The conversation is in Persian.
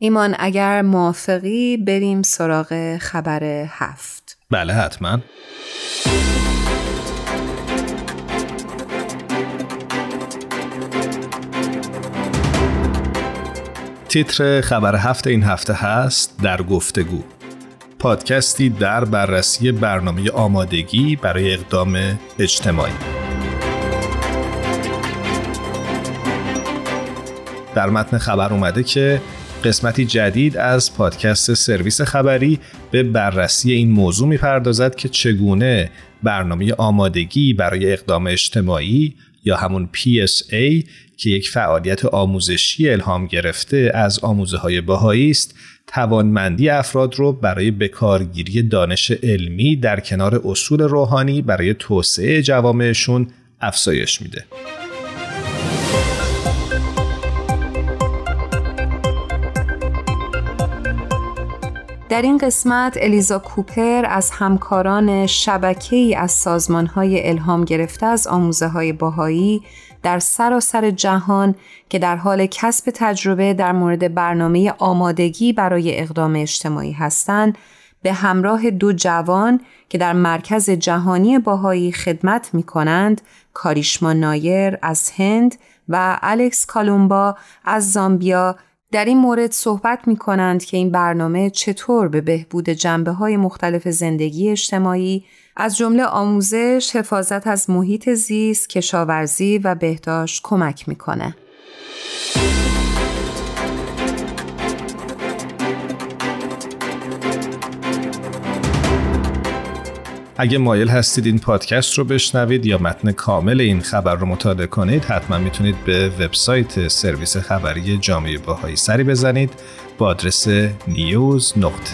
ایمان اگر موافقی بریم سراغ خبر هفت. بله حتما. تیتر خبر هفته این هفته هست در گفتگو. پادکستی در بررسی برنامه آمادگی برای اقدام اجتماعی. در متن خبر اومده که قسمتی جدید از پادکست سرویس خبری به بررسی این موضوع می‌پردازد که چگونه برنامه آمادگی برای اقدام اجتماعی یا همون PSA که یک فعالیت آموزشی الهام گرفته از آموزه های باهایی است توانمندی افراد رو برای بکارگیری دانش علمی در کنار اصول روحانی برای توسعه جوامعشون افزایش میده. در این قسمت الیزا کوپر از همکاران شبکه ای از سازمان های الهام گرفته از آموزه های باهایی در سراسر جهان که در حال کسب تجربه در مورد برنامه آمادگی برای اقدام اجتماعی هستند به همراه دو جوان که در مرکز جهانی باهایی خدمت می کنند کاریشما نایر از هند و الکس کالومبا از زامبیا در این مورد صحبت می کنند که این برنامه چطور به بهبود جنبه های مختلف زندگی اجتماعی از جمله آموزش، حفاظت از محیط زیست، کشاورزی و بهداشت کمک می‌کنه. اگه مایل هستید این پادکست رو بشنوید یا متن کامل این خبر رو مطالعه کنید حتما می‌تونید به وبسایت سرویس خبری جامعه باهایی سری بزنید. با آدرس news.bahai.org